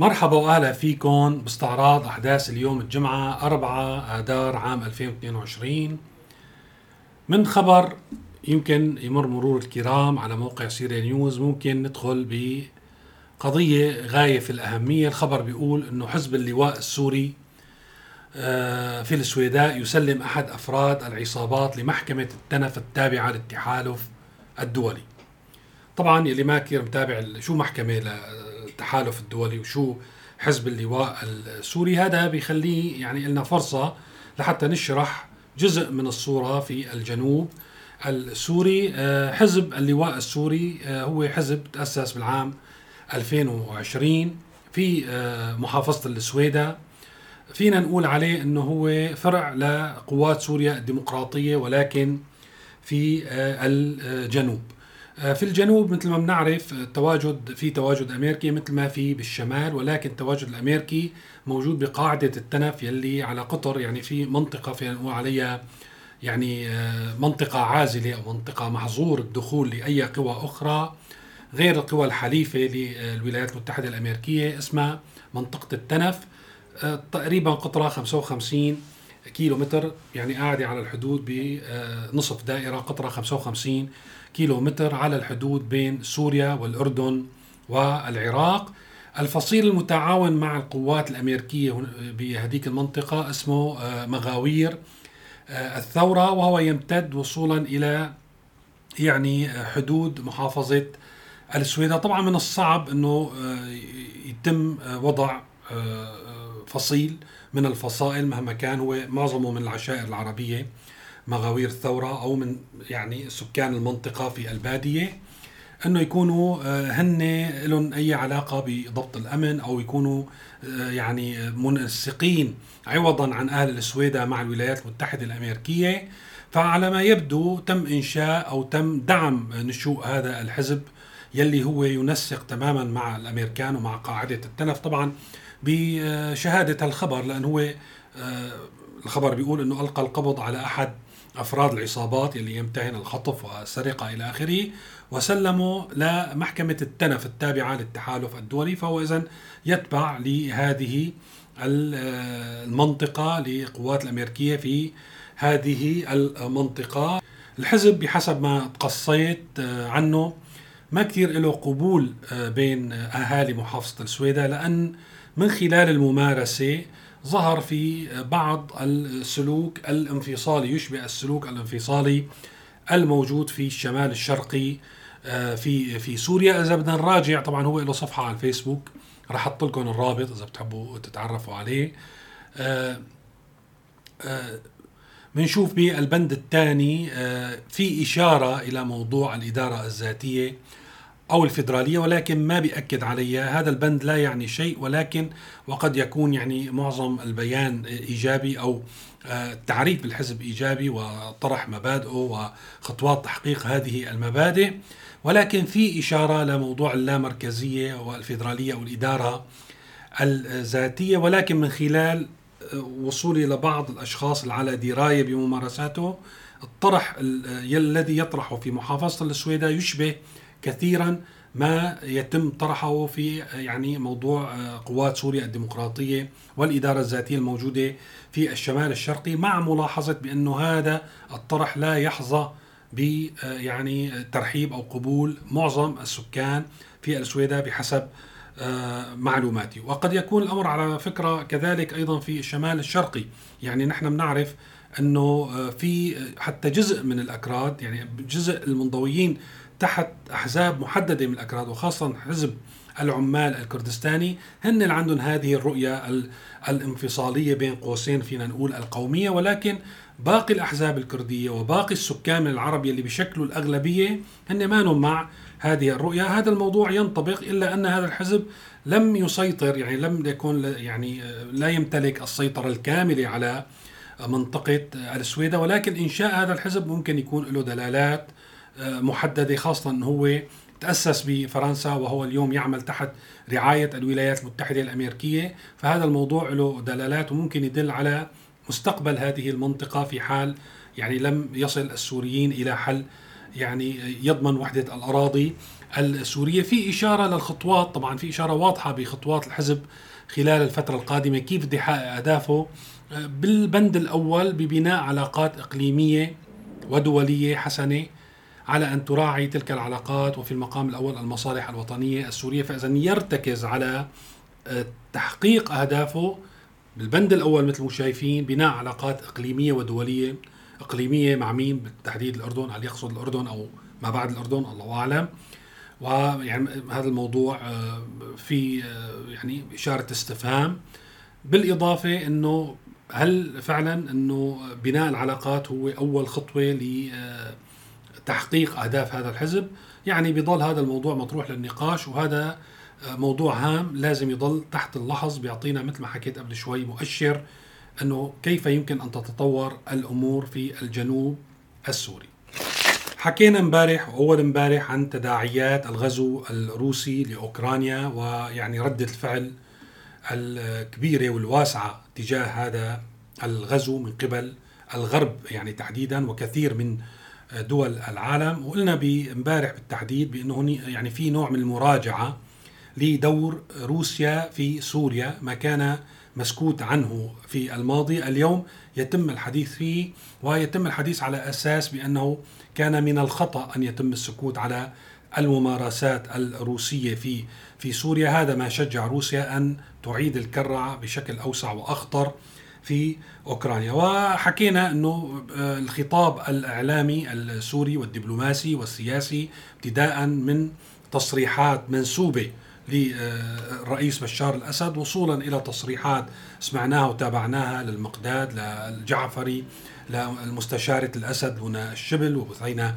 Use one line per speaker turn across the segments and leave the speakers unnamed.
مرحبا وأهلا فيكم باستعراض أحداث اليوم الجمعة 4 آذار عام 2022 من خبر يمكن يمر مرور الكرام على موقع سيريا نيوز ممكن ندخل بقضية غاية في الأهمية. الخبر بيقول إنه حزب اللواء السوري آه، في السويداء يسلم أحد أفراد العصابات لمحكمة التنف التابعة للتحالف الدولي. طبعا يلي ما كثير متابع شو محكمة التحالف الدولي وشو حزب اللواء السوري. هذا بيخليه يعني لنا فرصة لحتى نشرح جزء من الصورة في الجنوب السوري. آه، حزب اللواء السوري آه، هو حزب تأسس بالعام 2020 في آه، محافظة السويدة. فينا نقول عليه إنه هو فرع لقوات سوريا الديمقراطية ولكن في الجنوب. في الجنوب مثل ما بنعرف التواجد في تواجد أمريكي مثل ما في بالشمال ولكن التواجد الأمريكي موجود بقاعدة التنف يلي على قطر يعني في منطقة نقول عليها يعني آه، منطقة عازلة أو منطقة محظور الدخول لأي قوى أخرى غير القوى الحليفة للولايات المتحدة الأمريكية اسمها منطقة التنف. آه، تقريبا قطرها 55 كيلو متر يعني قاعدة على الحدود بنصف دائرة قطرها 55 كيلو متر على الحدود بين سوريا والأردن والعراق. الفصيل المتعاون مع القوات الأمريكية بهذيك المنطقة اسمه آه، مغاوير آه، الثورة وهو يمتد وصولا إلى يعني حدود محافظة السويدة. طبعا من الصعب أنه آه، يتم وضع فصيل من الفصائل مهما كان هو معظمه من العشائر العربية مغاوير الثورة أو من يعني سكان المنطقة في البادية إنه يكونوا آه، هن لهم أي علاقة بضبط الأمن أو يكونوا آه، يعني منسقين عوضا عن أهل السويدة مع الولايات المتحدة الأمريكية. فعلى ما يبدو تم إنشاء أو تم دعم نشوء هذا الحزب يلي هو ينسق تماما مع الأمريكان ومع قاعدة التنف. طبعا بشهادة الخبر لأنه هو آه، الخبر بيقول إنه ألقى القبض على أحد أفراد العصابات اللي يمتهن الخطف والسرقة إلى آخره وسلموا لمحكمة التنف التابعة للتحالف الدولي فهو اذا يتبع لهذه المنطقة للقوات الأمريكية في هذه المنطقة. الحزب بحسب ما تقصيت عنه ما كثير له قبول بين أهالي محافظة السويداء لأن من خلال الممارسة ظهر في بعض السلوك الانفصالي يشبه السلوك الانفصالي الموجود في الشمال الشرقي آه، في في سوريا. إذا بدنا نراجع طبعا هو له صفحة على الفيسبوك راح أحط لكم الرابط إذا بتحبوا تتعرفوا عليه. بنشوف آه، آه، بالبند الثاني في إشارة إلى موضوع الإدارة الذاتية. أو الفيدرالية ولكن ما بيأكد عليها هذا البند لا يعني شيء ولكن وقد يكون يعني معظم البيان إيجابي أو آه، بالحزب إيجابي وطرح مبادئه وخطوات تحقيق هذه المبادئ. ولكن في إشارة لموضوع اللامركزية والفيدرالية أو الإدارة الذاتية ولكن من خلال آه، وصولي لبعض الأشخاص على دراية بممارساته الطرح الذي يطرحه في محافظة السويداء يشبه كثيرا ما يتم طرحه في يعني موضوع آه، قوات سوريا الديمقراطية والإدارة الذاتية الموجودة في الشمال الشرقي مع ملاحظة بانه هذا الطرح لا يحظى ب آه، يعني ترحيب أو قبول معظم السكان في السويداء بحسب آه، معلوماتي. وقد يكون الأمر على فكرة كذلك أيضا في الشمال الشرقي. يعني نحن بنعرف إنه في حتى جزء من الأكراد يعني جزء المنضويين تحت أحزاب محددة من الأكراد وخاصة حزب العمال الكردستاني هن اللي عندهم هذه الرؤية الانفصالية بين قوسين فينا نقول القومية. ولكن باقي الأحزاب الكردية وباقي السكان العرب اللي بشكلوا الأغلبية هن ما مع هذه الرؤية. هذا الموضوع ينطبق إلا أن هذا الحزب لم يسيطر يعني لم يكن يعني لا يمتلك السيطرة الكاملة على منطقة السويدة ولكن انشاء هذا الحزب ممكن يكون له دلالات محددة خاصة إنه هو تأسس بفرنسا وهو اليوم يعمل تحت رعاية الولايات المتحدة الأمريكية. فهذا الموضوع له دلالات وممكن يدل على مستقبل هذه المنطقة في حال يعني لم يصل السوريين إلى حل يعني يضمن وحدة الأراضي السورية. في إشارة للخطوات طبعا في إشارة واضحة بخطوات الحزب خلال الفترة القادمة كيف بده يحقق أهدافه بالبند الأول ببناء علاقات إقليمية ودولية حسنة على أن تراعي تلك العلاقات وفي المقام الأول المصالح الوطنية السورية. فاذا يرتكز على آه، تحقيق أهدافه بالبند الأول مثل ما شايفين بناء علاقات إقليمية ودولية إقليمية مع مين؟ بالتحديد الأردن هل يقصد الأردن أو ما بعد الأردن الله أعلم. ويعني هذا الموضوع آه، في آه، يعني إشارة استفهام. بالإضافة إنه هل فعلا أنه بناء العلاقات هو أول خطوة لتحقيق أهداف هذا الحزب يعني بيضل هذا الموضوع مطروح للنقاش وهذا موضوع هام لازم يضل تحت اللحظ بيعطينا مثل ما حكيت قبل شوي مؤشر أنه كيف يمكن أن تتطور الأمور في الجنوب السوري. حكينا امبارح واول امبارح عن تداعيات الغزو الروسي لأوكرانيا ويعني ردة الفعل الكبيرة والواسعة تجاه هذا الغزو من قبل الغرب يعني تحديدا وكثير من دول العالم. وقلنا امبارح بالتحديد بأنه يعني في نوع من المراجعة لدور روسيا في سوريا ما كان مسكوت عنه في الماضي. اليوم يتم الحديث فيه ويتم الحديث على أساس بأنه كان من الخطأ أن يتم السكوت على الممارسات الروسية في في سوريا. هذا ما شجع روسيا أن تعيد الكرة بشكل أوسع وأخطر في أوكرانيا. وحكينا إنه آه، الخطاب الإعلامي السوري والدبلوماسي والسياسي ابتداء من تصريحات منسوبة للرئيس بشار الأسد وصولا إلى تصريحات سمعناها وتابعناها للمقداد للجعفري للمستشارة الأسد هنا الشبل وبثينه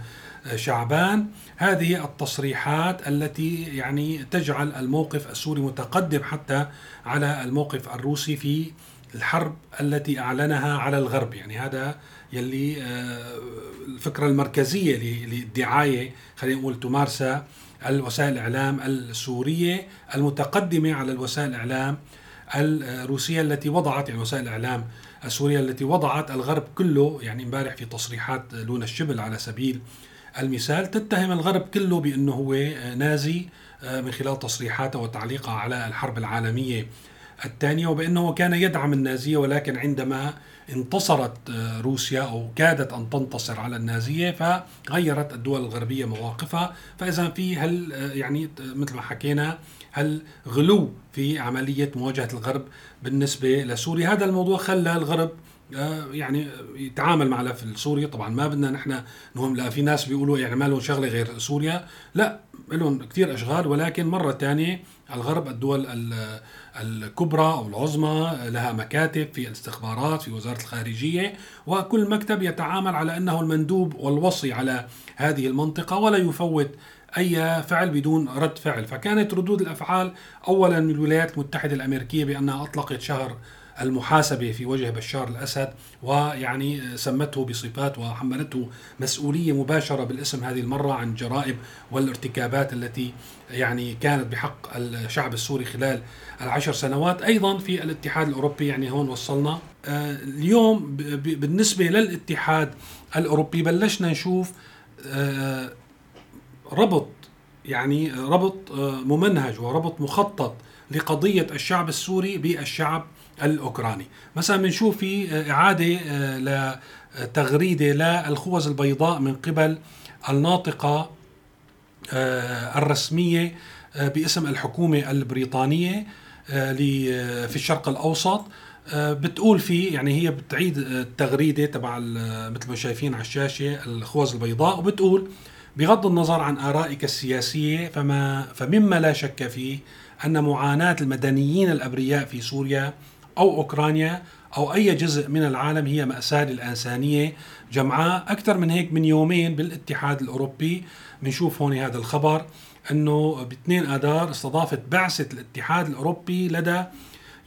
شعبان. هذه التصريحات التي يعني تجعل الموقف السوري متقدم حتى على الموقف الروسي في الحرب التي أعلنها على الغرب. يعني هذا يلي آه، الفكرة المركزية للدعاية خلينا نقول تمارسها الوسائل الإعلام السورية المتقدمة على الوسائل الإعلام الروسية التي وضعت يعني وسائل الإعلام السورية التي وضعت الغرب كله يعني امبارح في تصريحات لونا الشبل على سبيل المثال تتهم الغرب كله بأنه هو نازي آه، من خلال تصريحاته وتعليقه على الحرب العالمية الثانية وبأنه كان يدعم النازية ولكن عندما انتصرت آه، روسيا أو كادت أن تنتصر على النازية فغيرت الدول الغربية مواقفها. فإذا في هل آه، يعني مثل ما حكينا هل غلو في عملية مواجهة الغرب بالنسبة لسوريا؟ هذا الموضوع خلى الغرب يعني يتعامل مع الملف السوري طبعا ما بدنا نحن نهم لا. في ناس بيقولوا يعني ما لهم شغلة غير سوريا. لا لهم كثير أشغال ولكن مرة ثانية الغرب الدول الكبرى أو العظمى لها مكاتب في الاستخبارات في وزارة الخارجية وكل مكتب يتعامل على أنه المندوب والوصي على هذه المنطقة ولا يفوت أي فعل بدون رد فعل. فكانت ردود الأفعال اولا من الولايات المتحدة الأمريكية بأنها أطلقت شهر المحاسبة في وجه بشار الأسد ويعني سمته بصفات وحملته مسؤولية مباشرة بالاسم هذه المرة عن جرائم والارتكابات التي يعني كانت بحق الشعب السوري خلال العشر سنوات. أيضا في الاتحاد الأوروبي يعني هون وصلنا. آه، اليوم بالنسبة للاتحاد الأوروبي بلشنا نشوف آه، ربط يعني ربط آه، ممنهج وربط مخطط لقضية الشعب السوري بالشعب الأوكراني. مثلا بنشوف في إعادة لتغريدة للخوذ البيضاء من قبل الناطقة الرسمية باسم الحكومة البريطانية في الشرق الأوسط. بتقول فيه يعني هي بتعيد التغريدة تبع مثل ما شايفين على الشاشة الخوذ البيضاء وبتقول بغض النظر عن آرائك السياسية فما فمما لا شك فيه أن معاناة المدنيين الأبرياء في سوريا أو أوكرانيا أو أي جزء من العالم هي مأساة للإنسانية. جمعاء أكثر من هيك من يومين بالاتحاد الأوروبي بنشوف هون هذا الخبر إنه ب 2 آذار استضافت بعثة الاتحاد الأوروبي لدى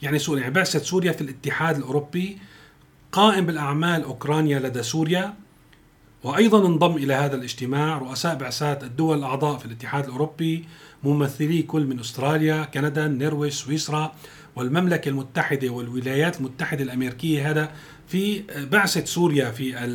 يعني سوريا يعني بعثة سوريا في الاتحاد الأوروبي. قائم بالأعمال أوكرانيا لدى سوريا. وأيضا انضم إلى هذا الاجتماع رؤساء بعثات الدول الأعضاء في الاتحاد الأوروبي ممثلي كل من أستراليا، كندا، النرويج، سويسرا والمملكة المتحدة والولايات المتحدة الأمريكية. هذا في بعثة سوريا في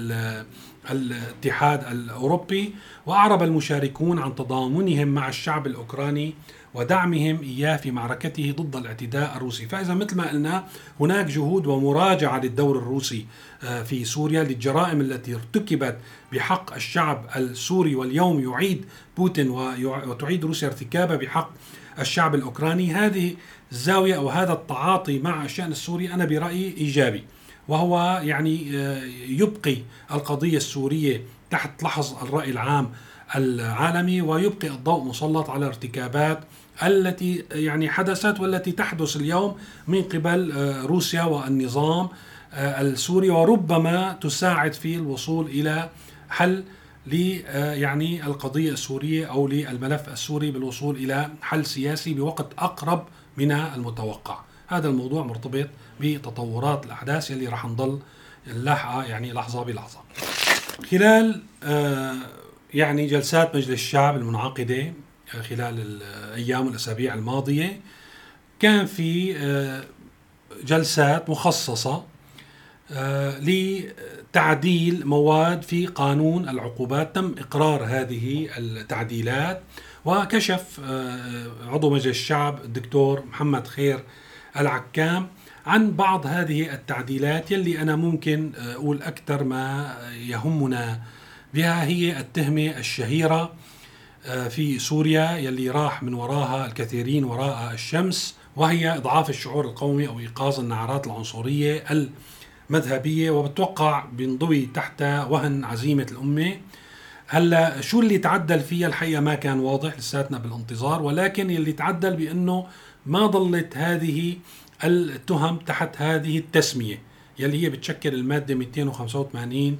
الاتحاد الأوروبي وأعرب المشاركون عن تضامنهم مع الشعب الأوكراني ودعمهم إياه في معركته ضد الاعتداء الروسي. فإذا مثل ما قلنا هناك جهود ومراجعة للدور الروسي آه، في سوريا للجرائم التي ارتكبت بحق الشعب السوري واليوم يعيد بوتين وتعيد روسيا ارتكابها بحق الشعب الأوكراني. هذه الزاوية أو هذا التعاطي مع الشأن السوري أنا برأيي إيجابي وهو يعني آه، يبقي القضية السورية تحت لحظ الرأي العام العالمي ويبقي الضوء مسلط على ارتكابات التي يعني حدثت والتي تحدث اليوم من قبل آه، روسيا والنظام آه، السوري وربما تساعد في الوصول إلى حل ل يعني القضية السورية أو للملف السوري بالوصول إلى حل سياسي بوقت أقرب من المتوقع. هذا الموضوع مرتبط بتطورات الأحداث اللي راح نضل نلاحقها يعني لحظة بلحظة. خلال آه، يعني جلسات مجلس الشعب المنعقدة آه، خلال الأيام والاسابيع الماضية كان في آه، جلسات مخصصة لتعديل مواد في قانون العقوبات تم إقرار هذه التعديلات وكشف عضو مجلس الشعب الدكتور محمد خير العكام عن بعض هذه التعديلات يلي أنا ممكن أقول أكثر ما يهمنا. بها هي التهمة الشهيرة آه، في سوريا يلي راح من وراها الكثيرين وراء الشمس وهي إضعاف الشعور القومي أو إيقاظ النعرات العنصرية المذهبية وبتوقع بينضوي تحت وهن عزيمة الأمة. هلا شو اللي تعدل فيها؟ الحقيقة ما كان واضح لساتنا بالانتظار ولكن اللي تعدل بأنه ما ضلت هذه التهم تحت هذه التسمية يلي هي بتشكل المادة 285 آه،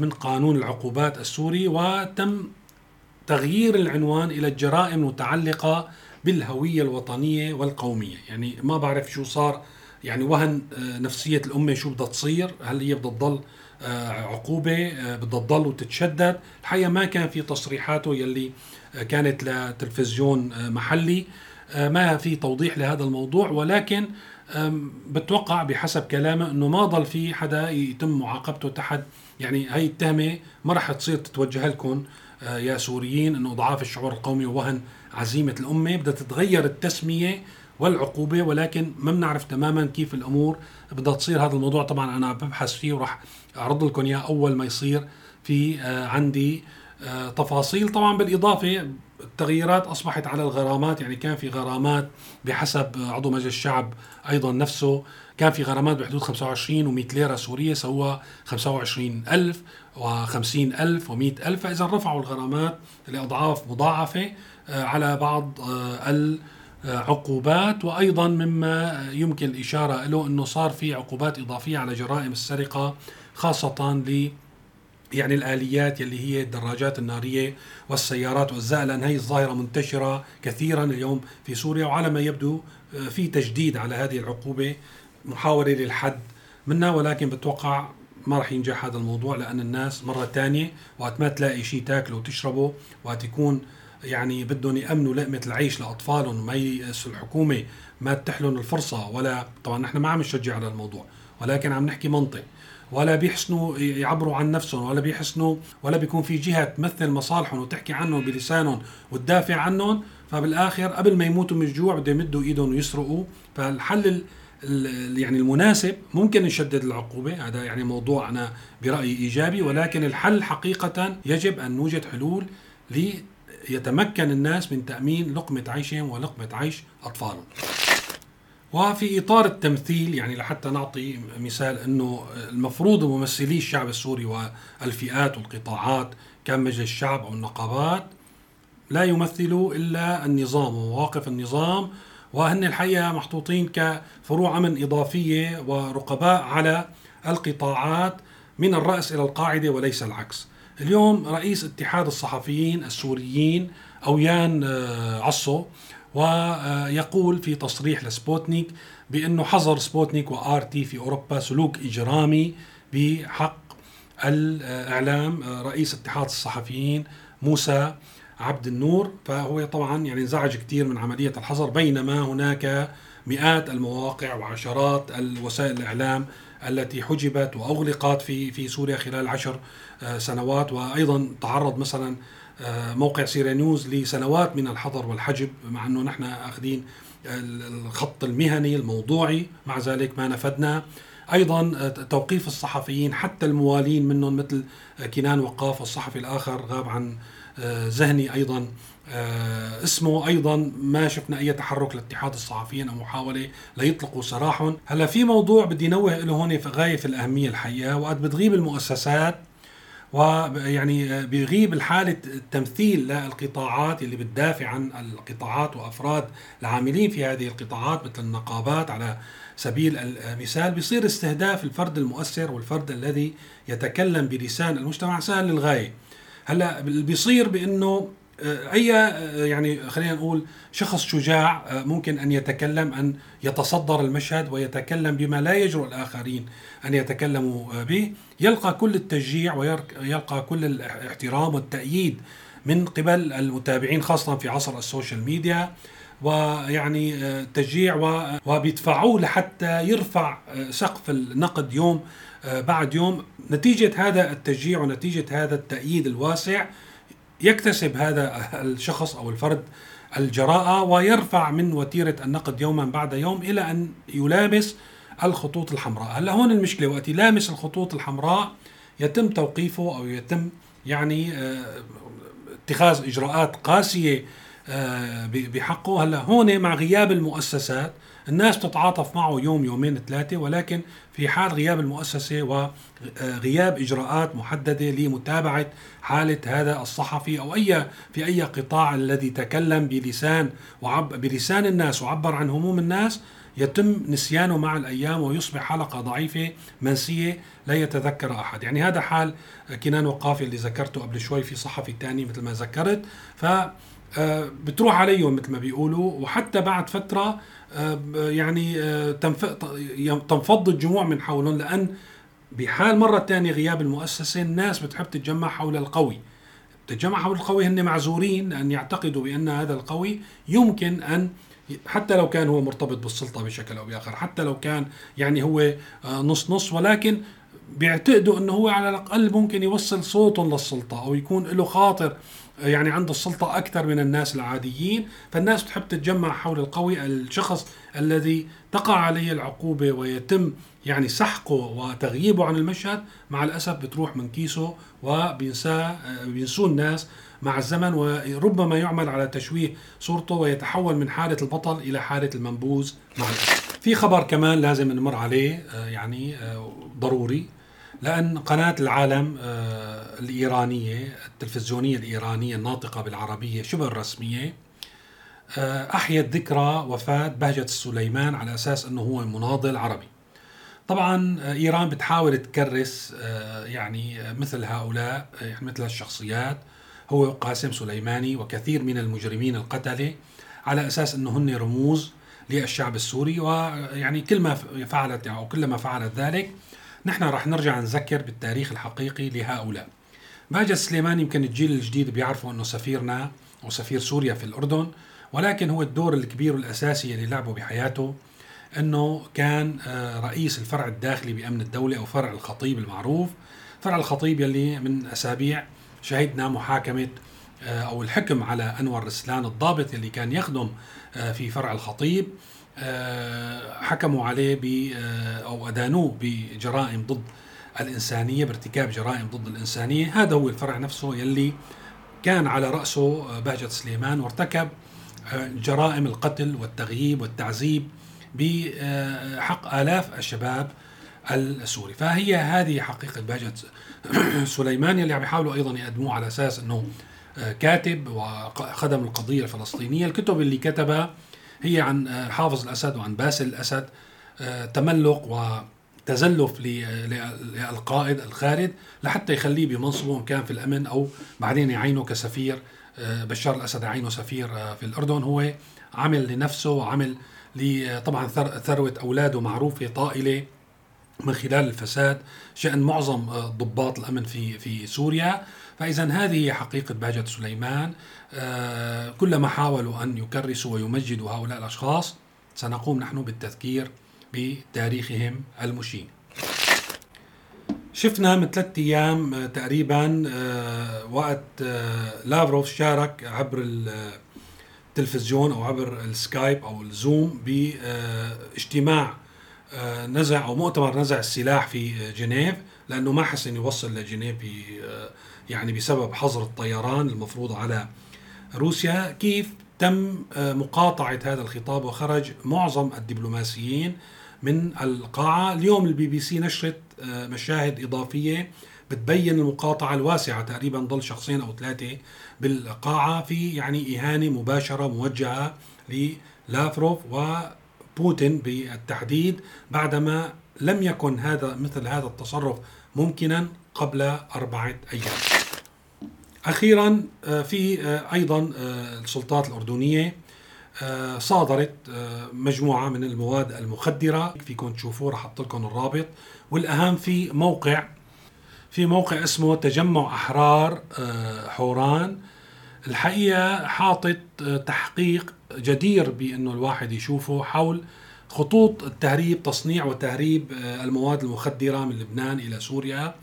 من قانون العقوبات السوري وتم تغيير العنوان إلى الجرائم المتعلقه بالهوية الوطنية والقومية، يعني ما بعرف شو صار يعني وهن آه، نفسية الأمة شو بدها تصير، هل هي بدها تضل آه، عقوبة بدها تضل وتتشدد، الحقيقة ما كان في تصريحاته يلي كانت لتلفزيون محلي. آه، ما في توضيح لهذا الموضوع ولكن بتوقع بحسب كلامه إنه ما ضل في حدا يتم معاقبته تحت يعني هي التهمة ما راح تصير تتوجه لكم آه، يا سوريين إنه اضعاف الشعور القومي ووهن عزيمة الأمة. بدها تتغير التسمية والعقوبة ولكن ما بنعرف تماما كيف الأمور بدها تصير. هذا الموضوع طبعا أنا ببحث فيه وراح أعرض لكم إياه أول ما يصير في آه، عندي تفاصيل طبعا بالإضافة. التغييرات أصبحت على الغرامات يعني كان في غرامات بحسب عضو مجلس الشعب أيضا نفسه كان في غرامات بحدود 25 و100 ليرة سورية سوى 25000 و50000 و100000 فاذا رفعوا الغرامات لأضعاف مضاعفة آه، على بعض آه، العقوبات. وأيضا مما يمكن الإشارة له إنه صار في عقوبات إضافية على جرائم السرقة خاصة يعني الآليات يلي هي الدراجات النارية والسيارات والزائله لأن هي الظاهرة منتشرة كثيرا اليوم في سوريا وعلى ما يبدو آه، في تجديد على هذه العقوبة محاولة للحد منها ولكن بتوقع ما راح ينجح هذا الموضوع لأن الناس مرة ثانية وقت ما تلاقي شيء تاكله وتشربه وقت يكون يعني بدهم يأمنوا لقمة العيش لأطفالهم ما الحكومة ما تتيح لهم الفرصة ولا طبعا نحن ما عم نشجع على الموضوع ولكن عم نحكي منطق. ولا بيحسنوا يعبروا عن نفسهم ولا بيحسنوا ولا بيكون في جهة تمثل مصالحهم وتحكي عنهم بلسانهم وتدافع عنهم فبالآخر قبل ما يموتوا من الجوع بدهم يمدوا إيدهم ويسرقوا فالحل يعني المناسب ممكن نشدد العقوبة هذا يعني موضوع أنا برأيي إيجابي ولكن الحل حقيقة يجب أن نوجد حلول ليتمكن الناس من تأمين لقمة عيشهم ولقمة عيش أطفالهم. وفي إطار التمثيل يعني لحتى نعطي مثال إنه المفروض ممثلي الشعب السوري والفئات والقطاعات كان مجلس الشعب أو النقابات لا يمثلوا إلا النظام ومواقف النظام وهن الحقيقة محطوطين كفروع أمن إضافية ورقباء على القطاعات من الرأس إلى القاعدة وليس العكس. اليوم رئيس اتحاد الصحفيين السوريين أويان آه، عصو ويقول في تصريح لسبوتنيك بأنه حظر سبوتنيك وآر تي في أوروبا سلوك إجرامي بحق الإعلام رئيس اتحاد الصحفيين موسى عبد النور. فهو طبعا يعني انزعج كثير من عملية الحظر بينما هناك مئات المواقع وعشرات الوسائل الإعلام التي حجبت وأغلقت في في سوريا خلال عشر آه، سنوات. وأيضا تعرض مثلا موقع سيريا نيوز لسنوات من الحظر والحجب مع أنه نحن أخذين الخط المهني الموضوعي مع ذلك ما نفدنا. أيضا آه، توقيف الصحفيين حتى الموالين منهم مثل كنان وقاف الصحفي الآخر غاب عن ذهني أيضا. اسمه أيضا ما شفنا أي تحرك لاتحاد الصحفيين أو محاولة ليطلقوا سراحهم هلأ في موضوع بدي نوه له هون في غاية الأهمية الحقيقة وقت بتغيب المؤسسات ويعني بيغيب الحالة التمثيل للقطاعات اللي بتدافع عن القطاعات وأفراد العاملين في هذه القطاعات مثل النقابات على سبيل المثال. بيصير استهداف الفرد المؤثر والفرد الذي يتكلم بلسان المجتمع سهل للغاية. هلأ بيصير بإنه آه، اي آه، يعني خلينا نقول شخص شجاع آه، ممكن أن يتكلم أن يتصدر المشهد ويتكلم بما لا يجرؤ الآخرين أن يتكلموا به. يلقى كل التشجيع ويلقى كل الاحترام والتأييد من قبل المتابعين خاصة في عصر السوشيال ميديا. ويعني تشجيع وبيدفعوه لحتى يرفع سقف النقد يوم بعد يوم. نتيجة هذا التشجيع ونتيجة هذا التأييد الواسع يكتسب هذا الشخص أو الفرد الجراءة ويرفع من وتيرة النقد يوما بعد يوم إلى أن يلامس الخطوط الحمراء، هلا هون المشكلة وقت يلامس الخطوط الحمراء يتم توقيفه أو يتم يعني آه، اتخاذ إجراءات قاسية آه، بحقه، هلا هون مع غياب المؤسسات الناس تتعاطف معه يوم يومين ثلاثة ولكن في حال غياب المؤسسة وغياب إجراءات محددة لمتابعة حالة هذا الصحفي أو أي في أي قطاع الذي تكلم بلسان وعب بلسان الناس وعبر عن هموم الناس يتم نسيانه مع الأيام ويصبح حلقة ضعيفة منسية لا يتذكر أحد، يعني هذا حال كنان وقافي اللي ذكرته قبل شوي في صحفي ثاني مثل ما ذكرت، ف آه، بتروح عليهم مثل ما بيقولوا وحتى بعد فترة آه، يعني آه، تنفض الجموع من حولهم لأن بحال مرة ثانية غياب المؤسسة الناس بتحب تتجمع حول القوي. تتجمع حول القوي هن معذورين أن يعتقدوا بأن هذا القوي يمكن أن حتى لو كان هو مرتبط بالسلطة بشكل أو بآخر حتى لو كان يعني هو نص نص ولكن بيعتقدوا أنه هو على الأقل ممكن يوصل صوتهم للسلطة أو يكون له خاطر يعني عنده السلطة أكثر من الناس العاديين فالناس بتحب تتجمع حول القوي الشخص الذي تقع عليه العقوبة ويتم يعني سحقه وتغييبه عن المشهد مع الأسف بتروح من كيسه وبينساه بينسوه الناس مع الزمن وربما يعمل على تشويه صورته ويتحول من حالة البطل إلى حالة المنبوذ مع الأسف. في خبر كمان لازم نمر عليه آه، يعني آه، ضروري. لأن قناة العالم آه، الإيرانية التلفزيونية الإيرانية الناطقة بالعربية شبه الرسمية آه، أحيت ذكرى وفاة بهجة السليمان على أساس أنه هو مناضل عربي. طبعا آه، إيران بتحاول تكرس يعني مثل هؤلاء يعني مثل الشخصيات هو قاسم سليماني وكثير من المجرمين القتلة على أساس أنه هن رموز للشعب السوري ويعني كل ما فعلت أو كلما فعلت ذلك نحن رح نرجع نذكر بالتاريخ الحقيقي لهؤلاء. باجة سليمان يمكن الجيل الجديد بيعرفوا أنه سفيرنا وسفير سوريا في الأردن ولكن هو الدور الكبير والأساسي اللي لعبه بحياته أنه كان آه، رئيس الفرع الداخلي بأمن الدولة أو فرع الخطيب المعروف. فرع الخطيب يلي من أسابيع شهدنا محاكمة آه، أو الحكم على أنور رسلان الضابط اللي كان يخدم آه، في فرع الخطيب. حكموا عليه ب آه، أو أدانوه بجرائم ضد الإنسانية بارتكاب جرائم ضد الإنسانية. هذا هو الفرع نفسه يلي كان على رأسه بهجة سليمان وارتكب آه، جرائم القتل والتغييب والتعذيب بحق آلاف الشباب السوري. فهي هذه حقيقة بهجة سليمان يلي عم يحاولوا أيضا يقدموه على أساس إنه كاتب وخدم القضية الفلسطينية. الكتب اللي كتبها هي عن آه، حافظ الأسد وعن باسل الأسد آه، تملق وتزلف للقائد الخالد لحتى يخليه بمنصبه إن كان في الأمن أو بعدين يعينه كسفير آه، بشار الأسد يعينه سفير في الأردن. هو عمل لنفسه وعمل طبعا ثروة أولاده معروفة طائلة. من خلال الفساد شأن معظم ضباط الأمن في في سوريا. فإذا هذه حقيقة بهجة سليمان. آه، كلما حاولوا أن يكرسوا ويمجدوا هؤلاء الأشخاص سنقوم نحن بالتذكير بتاريخهم المشين. شفنا من ثلاثة أيام تقريبا وقت لافروف شارك عبر التلفزيون أو عبر السكايب أو الزوم بإجتماع نزع أو مؤتمر نزع السلاح في جنيف لأنه ما حسن يوصل لجنيف يعني بسبب حظر الطيران المفروض على روسيا. كيف تم مقاطعة هذا الخطاب؟ وخرج معظم الدبلوماسيين من القاعة. اليوم البي بي سي نشرت مشاهد إضافية بتبين المقاطعة الواسعة تقريبا ضل شخصين أو ثلاثة بالقاعة في يعني إهانة مباشرة موجهة للافروف وبوتين بالتحديد بعدما لم يكن هذا مثل هذا التصرف ممكنا قبل أربعة أيام. أخيرا آه، في آه، أيضا آه، السلطات الأردنية صادرت مجموعة من المواد المخدرة. فيكم تشوفوه رح أحط لكم الرابط. والأهم في موقع في موقع اسمه تجمع أحرار حوران. الحقيقة حاطط تحقيق جدير بأنه الواحد يشوفه حول خطوط التهريب تصنيع وتهريب المواد المخدرة من لبنان إلى سوريا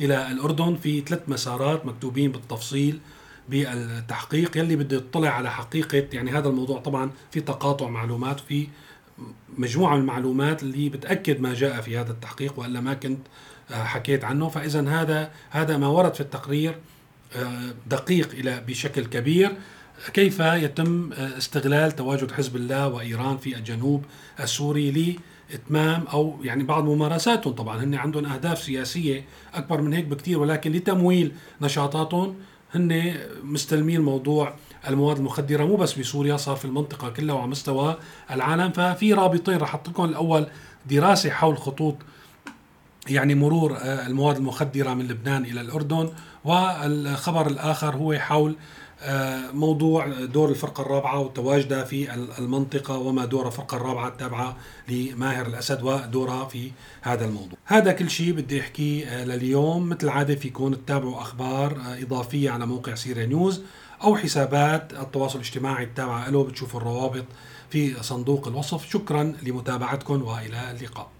إلى الأردن في ثلاث مسارات مكتوبين بالتفصيل بالتحقيق. يلي بده يطلع على حقيقة يعني هذا الموضوع طبعا في تقاطع معلومات في مجموعة من المعلومات اللي بتأكد ما جاء في هذا التحقيق وإلا ما كنت آه، حكيت عنه. فاذا هذا هذا ما ورد في التقرير. آه، دقيق إلى بشكل كبير. كيف يتم استغلال تواجد حزب الله وإيران في الجنوب السوري اتمام أو يعني بعض ممارساتهم طبعا هن عندهم أهداف سياسية أكبر من هيك بكثير ولكن لتمويل نشاطاتهم هن مستلمين موضوع المواد المخدرة. مو بس بسوريا صار في المنطقة كلها وعلى مستوى العالم. ففي رابطين رح أحط لكم الأول دراسة حول خطوط يعني مرور آه، المواد المخدرة من لبنان إلى الأردن والخبر الآخر هو حول آه، موضوع دور الفرقة الرابعة وتواجدها في المنطقة وما دور الفرقة الرابعة التابعة لماهر الأسد ودورها في هذا الموضوع. هذا كل شيء بدي أحكيه آه، لليوم. مثل العادة فيكون تتابعوا أخبار إضافية على موقع سيريا نيوز أو حسابات التواصل الاجتماعي التابعة له. بتشوفوا الروابط في صندوق الوصف. شكرا لمتابعتكم وإلى اللقاء.